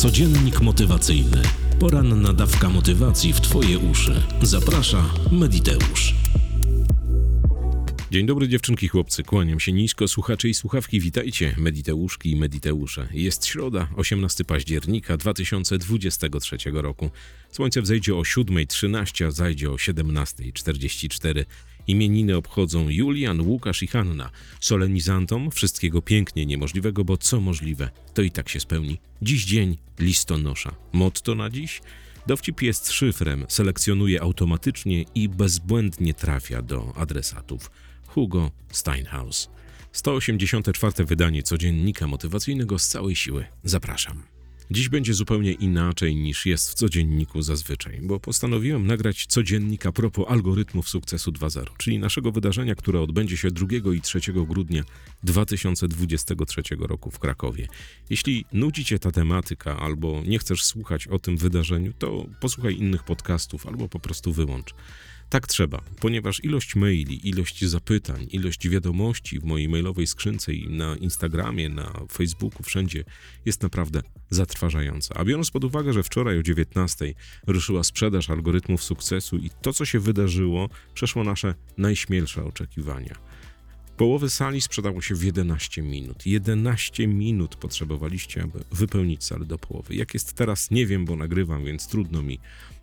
Codziennik motywacyjny. Poranna dawka motywacji w Twoje uszy. Zaprasza Mediteusz. Dzień dobry dziewczynki, chłopcy. Kłaniam się nisko, słuchacze i słuchawki. Witajcie, Mediteuszki i Mediteusze. Jest środa, 18 października 2023 roku. Słońce wzejdzie o 7.13, a zajdzie o 17.44. Imieniny obchodzą Julian, Łukasz i Hanna. Solenizantom wszystkiego pięknie niemożliwego, bo co możliwe, to i tak się spełni. Dziś dzień listonosza. Motto na dziś? Dowcip jest szyfrem, selekcjonuje automatycznie i bezbłędnie trafia do adresatów. Hugo Steinhaus. 184. wydanie codziennika motywacyjnego z całej siły. Zapraszam. Dziś będzie zupełnie inaczej niż jest w codzienniku zazwyczaj, bo postanowiłem nagrać codziennik a propos algorytmów sukcesu 2.0, czyli naszego wydarzenia, które odbędzie się 2 i 3 grudnia 2023 roku w Krakowie. Jeśli nudzi Cię ta tematyka albo nie chcesz słuchać o tym wydarzeniu, to posłuchaj innych podcastów albo po prostu wyłącz. Tak trzeba, ponieważ ilość maili, ilość zapytań, ilość wiadomości w mojej mailowej skrzynce i na Instagramie, na Facebooku, wszędzie jest naprawdę zatrważająca. A biorąc pod uwagę, że wczoraj o 19 ruszyła sprzedaż algorytmów sukcesu i to, co się wydarzyło, przeszło nasze najśmielsze oczekiwania. Połowy sali sprzedało się w 11 minut. 11 minut potrzebowaliście, aby wypełnić salę do połowy. Jak jest teraz, nie wiem, bo nagrywam, więc trudno mi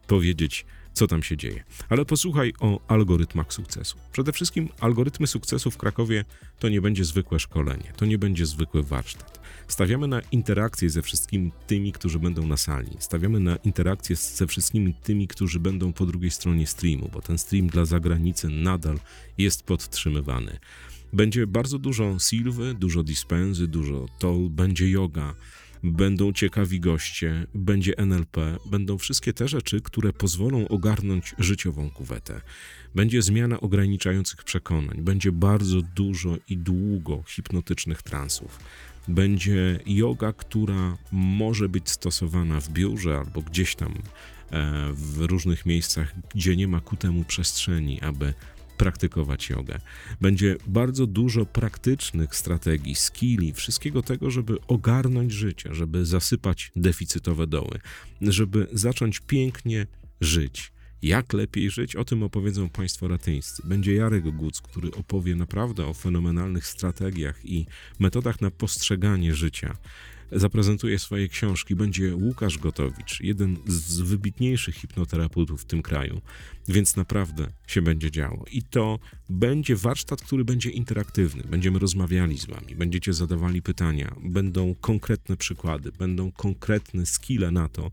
powiedzieć, co tam się dzieje. Ale posłuchaj o algorytmach sukcesu. Przede wszystkim algorytmy sukcesu w Krakowie to nie będzie zwykłe szkolenie, to nie będzie zwykły warsztat. Stawiamy na interakcję ze wszystkimi tymi, którzy będą na sali. Stawiamy na interakcję ze wszystkimi tymi, którzy będą po drugiej stronie streamu, bo ten stream dla zagranicy nadal jest podtrzymywany. Będzie bardzo dużo silwy, dużo dispensy, dużo toll, będzie yoga, będą ciekawi goście, będzie NLP, będą wszystkie te rzeczy, które pozwolą ogarnąć życiową kuwetę. Będzie zmiana ograniczających przekonań, będzie bardzo dużo i długo hipnotycznych transów. Będzie yoga, która może być stosowana w biurze albo gdzieś tam e, w różnych miejscach, gdzie nie ma ku temu przestrzeni, aby praktykować jogę. Będzie bardzo dużo praktycznych strategii, skilli, wszystkiego tego, żeby ogarnąć życie, żeby zasypać deficytowe doły, żeby zacząć pięknie żyć. Jak lepiej żyć? O tym opowiedzą Państwo ratyńscy. Będzie Jarek Guc, który opowie naprawdę o fenomenalnych strategiach i metodach na postrzeganie życia zaprezentuje swoje książki. Będzie Łukasz Gotowicz, jeden z wybitniejszych hipnoterapeutów w tym kraju, więc naprawdę się będzie działo. I to będzie warsztat, który będzie interaktywny. Będziemy rozmawiali z Wami, będziecie zadawali pytania, będą konkretne przykłady, będą konkretne skille na to,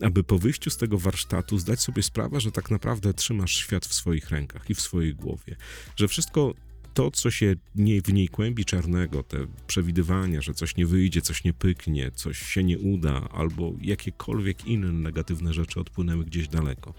aby po wyjściu z tego warsztatu zdać sobie sprawę, że tak naprawdę trzymasz świat w swoich rękach i w swojej głowie, że wszystko to, co się nie, w niej kłębi czarnego, te przewidywania, że coś nie wyjdzie, coś nie pyknie, coś się nie uda, albo jakiekolwiek inne negatywne rzeczy odpłynęły gdzieś daleko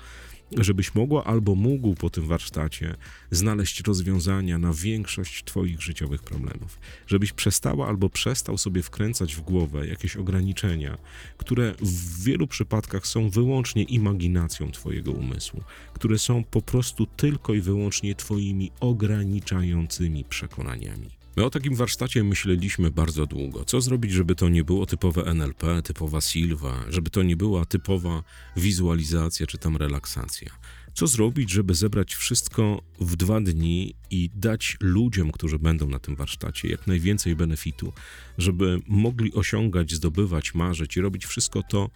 żebyś mogła albo mógł po tym warsztacie znaleźć rozwiązania na większość Twoich życiowych problemów. Żebyś przestała albo przestał sobie wkręcać w głowę jakieś ograniczenia, które w wielu przypadkach są wyłącznie imaginacją Twojego umysłu, które są po prostu tylko i wyłącznie Twoimi ograniczającymi przekonaniami. My o takim warsztacie myśleliśmy bardzo długo. Co zrobić, żeby to nie było typowe NLP, typowa Silva, żeby to nie była typowa wizualizacja czy tam relaksacja. Co zrobić, żeby zebrać wszystko w dwa dni i dać ludziom, którzy będą na tym warsztacie, jak najwięcej benefitu, żeby mogli osiągać, zdobywać, marzyć i robić wszystko to,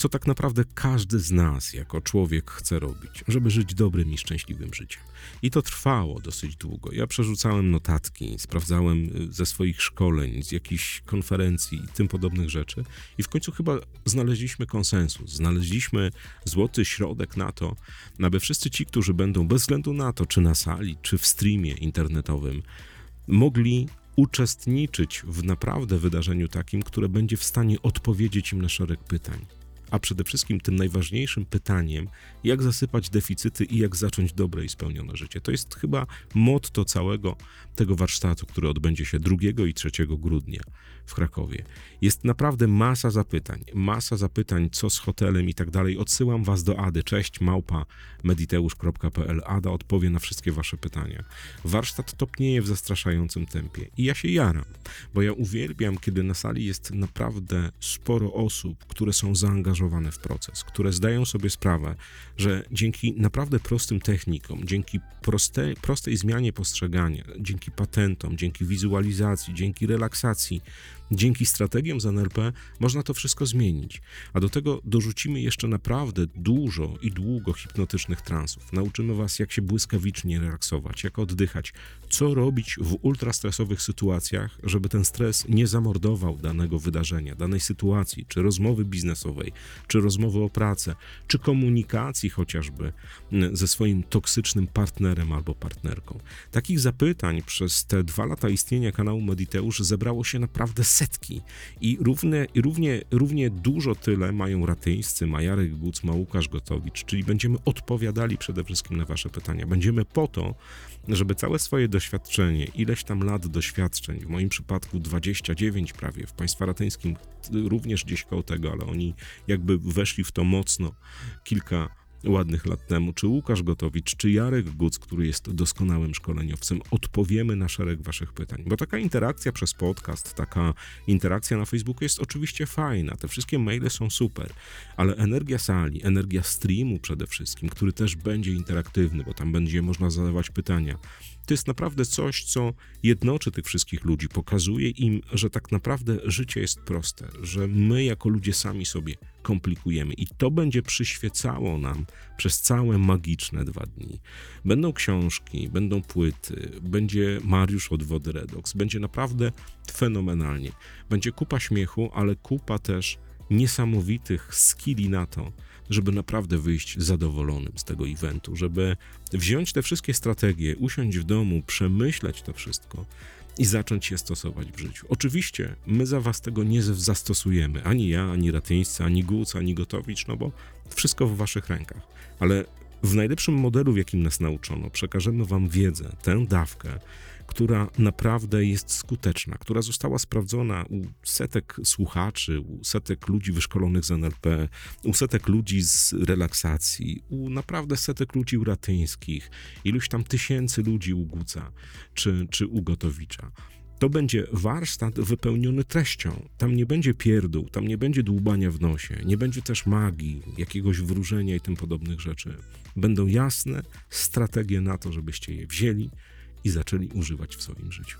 co tak naprawdę każdy z nas jako człowiek chce robić, żeby żyć dobrym i szczęśliwym życiem. I to trwało dosyć długo. Ja przerzucałem notatki, sprawdzałem y, ze swoich szkoleń, z jakichś konferencji i tym podobnych rzeczy, i w końcu chyba znaleźliśmy konsensus, znaleźliśmy złoty środek na to, aby wszyscy ci, którzy będą bez względu na to, czy na sali, czy w streamie internetowym, mogli uczestniczyć w naprawdę wydarzeniu takim, które będzie w stanie odpowiedzieć im na szereg pytań a przede wszystkim tym najważniejszym pytaniem, jak zasypać deficyty i jak zacząć dobre i spełnione życie. To jest chyba motto całego tego warsztatu, który odbędzie się 2 i 3 grudnia w Krakowie. Jest naprawdę masa zapytań, masa zapytań, co z hotelem i tak dalej. Odsyłam was do Ady. Cześć, małpa mediteusz.pl. Ada odpowie na wszystkie wasze pytania. Warsztat topnieje w zastraszającym tempie i ja się jaram, bo ja uwielbiam, kiedy na sali jest naprawdę sporo osób, które są zaangażowane w proces, które zdają sobie sprawę, że dzięki naprawdę prostym technikom, dzięki proste, prostej zmianie postrzegania, dzięki patentom, dzięki wizualizacji, dzięki relaksacji, Dzięki strategiom z NLP można to wszystko zmienić, a do tego dorzucimy jeszcze naprawdę dużo i długo hipnotycznych transów. Nauczymy Was, jak się błyskawicznie relaksować, jak oddychać, co robić w ultrastresowych sytuacjach, żeby ten stres nie zamordował danego wydarzenia, danej sytuacji, czy rozmowy biznesowej, czy rozmowy o pracę, czy komunikacji chociażby mm, ze swoim toksycznym partnerem albo partnerką. Takich zapytań przez te dwa lata istnienia kanału Mediteusz zebrało się naprawdę setki i równie, równie, równie dużo tyle mają ratyńscy, Majarek Guc, Łukasz Gotowicz, czyli będziemy odpowiadali przede wszystkim na wasze pytania. Będziemy po to, żeby całe swoje doświadczenie, ileś tam lat doświadczeń, w moim przypadku 29 prawie, w państwa ratyńskim również gdzieś koło tego, ale oni jakby weszli w to mocno kilka ładnych lat temu, czy Łukasz Gotowicz, czy Jarek Guc, który jest doskonałym szkoleniowcem, odpowiemy na szereg Waszych pytań. Bo taka interakcja przez podcast, taka interakcja na Facebooku jest oczywiście fajna, te wszystkie maile są super, ale energia sali, energia streamu przede wszystkim, który też będzie interaktywny, bo tam będzie można zadawać pytania, to jest naprawdę coś, co jednoczy tych wszystkich ludzi, pokazuje im, że tak naprawdę życie jest proste, że my jako ludzie sami sobie komplikujemy i to będzie przyświecało nam przez całe magiczne dwa dni. Będą książki, będą płyty, będzie Mariusz od Wody Redox, będzie naprawdę fenomenalnie. Będzie kupa śmiechu, ale kupa też niesamowitych skilli na to, żeby naprawdę wyjść zadowolonym z tego eventu, żeby wziąć te wszystkie strategie, usiąść w domu, przemyśleć to wszystko i zacząć je stosować w życiu. Oczywiście my za was tego nie zastosujemy, ani ja, ani Ratyńscy, ani Guc, ani Gotowicz, no bo wszystko w waszych rękach. Ale w najlepszym modelu, w jakim nas nauczono, przekażemy wam wiedzę, tę dawkę, która naprawdę jest skuteczna, która została sprawdzona u setek słuchaczy, u setek ludzi wyszkolonych z NLP, u setek ludzi z relaksacji, u naprawdę setek ludzi uratyńskich, iluś tam tysięcy ludzi u Guca czy, czy u Gotowicza to będzie warsztat wypełniony treścią. Tam nie będzie pierdół, tam nie będzie dłubania w nosie, nie będzie też magii, jakiegoś wróżenia i tym podobnych rzeczy. Będą jasne strategie na to, żebyście je wzięli, i zaczęli używać w swoim życiu.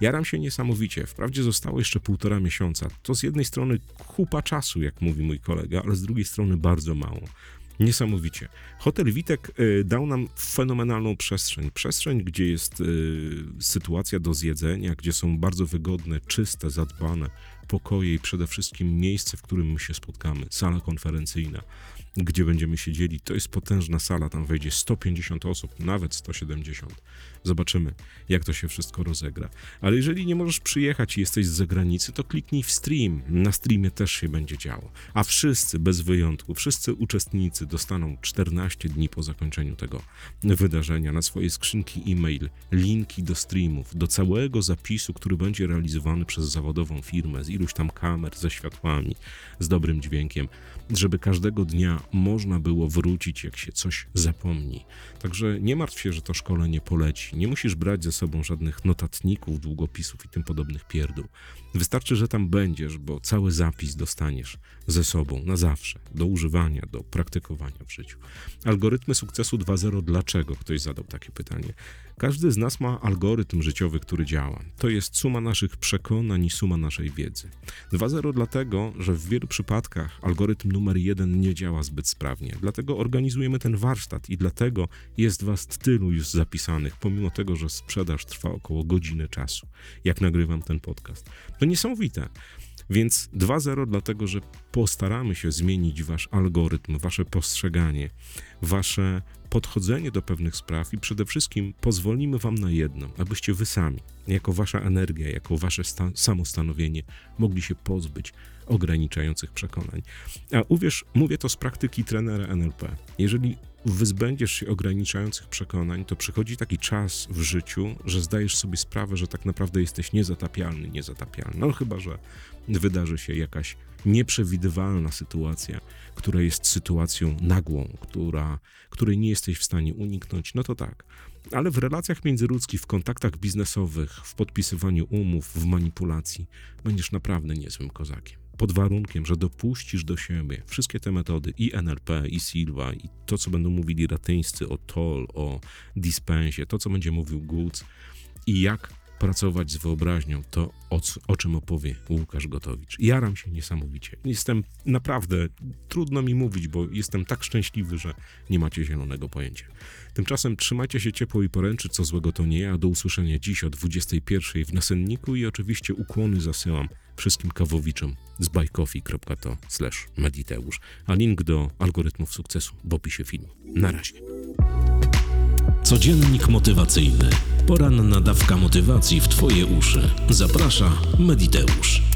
Jaram się niesamowicie. Wprawdzie zostało jeszcze półtora miesiąca. To z jednej strony kupa czasu, jak mówi mój kolega, ale z drugiej strony bardzo mało. Niesamowicie. Hotel Witek y, dał nam fenomenalną przestrzeń. Przestrzeń, gdzie jest y, sytuacja do zjedzenia, gdzie są bardzo wygodne, czyste, zadbane pokoje i przede wszystkim miejsce, w którym my się spotkamy. Sala konferencyjna gdzie będziemy siedzieli. To jest potężna sala, tam wejdzie 150 osób, nawet 170. Zobaczymy, jak to się wszystko rozegra. Ale jeżeli nie możesz przyjechać i jesteś z zagranicy, to kliknij w stream. Na streamie też się będzie działo. A wszyscy, bez wyjątku, wszyscy uczestnicy dostaną 14 dni po zakończeniu tego wydarzenia na swoje skrzynki e-mail, linki do streamów, do całego zapisu, który będzie realizowany przez zawodową firmę z iluś tam kamer, ze światłami, z dobrym dźwiękiem, żeby każdego dnia można było wrócić, jak się coś zapomni. Także nie martw się, że to szkolenie poleci. Nie musisz brać ze sobą żadnych notatników, długopisów i tym podobnych pierdół. Wystarczy, że tam będziesz, bo cały zapis dostaniesz ze sobą na zawsze, do używania, do praktykowania w życiu. Algorytmy sukcesu 2.0 dlaczego? Ktoś zadał takie pytanie. Każdy z nas ma algorytm życiowy, który działa. To jest suma naszych przekonań i suma naszej wiedzy. 2.0 dlatego, że w wielu przypadkach algorytm numer jeden nie działa zbyt sprawnie. Dlatego organizujemy ten warsztat i dlatego jest was tylu już zapisanych, pomimo tego, że sprzedaż trwa około godziny czasu, jak nagrywam ten podcast. To niesamowite. Więc 2.0 dlatego, że postaramy się zmienić wasz algorytm, wasze postrzeganie, wasze podchodzenie do pewnych spraw i przede wszystkim pozwolimy wam na jedno, abyście wy sami jako wasza energia, jako wasze sta- samostanowienie mogli się pozbyć ograniczających przekonań. A uwierz, mówię to z praktyki trenera NLP. Jeżeli wyzbędziesz się ograniczających przekonań, to przychodzi taki czas w życiu, że zdajesz sobie sprawę, że tak naprawdę jesteś niezatapialny, niezatapialny. No chyba, że wydarzy się jakaś nieprzewidywalna sytuacja, która jest sytuacją nagłą, która, której nie jesteś w stanie uniknąć, no to tak. Ale w relacjach międzyludzkich, w kontaktach biznesowych, w podpisywaniu umów, w manipulacji, będziesz naprawdę niezłym kozakiem. Pod warunkiem, że dopuścisz do siebie wszystkie te metody i NLP, i Silva, i to, co będą mówili ratyńscy o Toll, o Dispensie, to, co będzie mówił Goods i jak pracować z wyobraźnią, to o, o czym opowie Łukasz Gotowicz. Jaram się niesamowicie. Jestem naprawdę, trudno mi mówić, bo jestem tak szczęśliwy, że nie macie zielonego pojęcia. Tymczasem trzymajcie się ciepło i poręczy, co złego to nie, a do usłyszenia dziś o 21 w Nasenniku i oczywiście ukłony zasyłam wszystkim kawowiczom z buycoffee.to slash mediteusz, a link do algorytmów sukcesu w opisie filmu. Na razie. Codziennik motywacyjny. Poranna dawka motywacji w Twoje uszy. Zaprasza Mediteusz.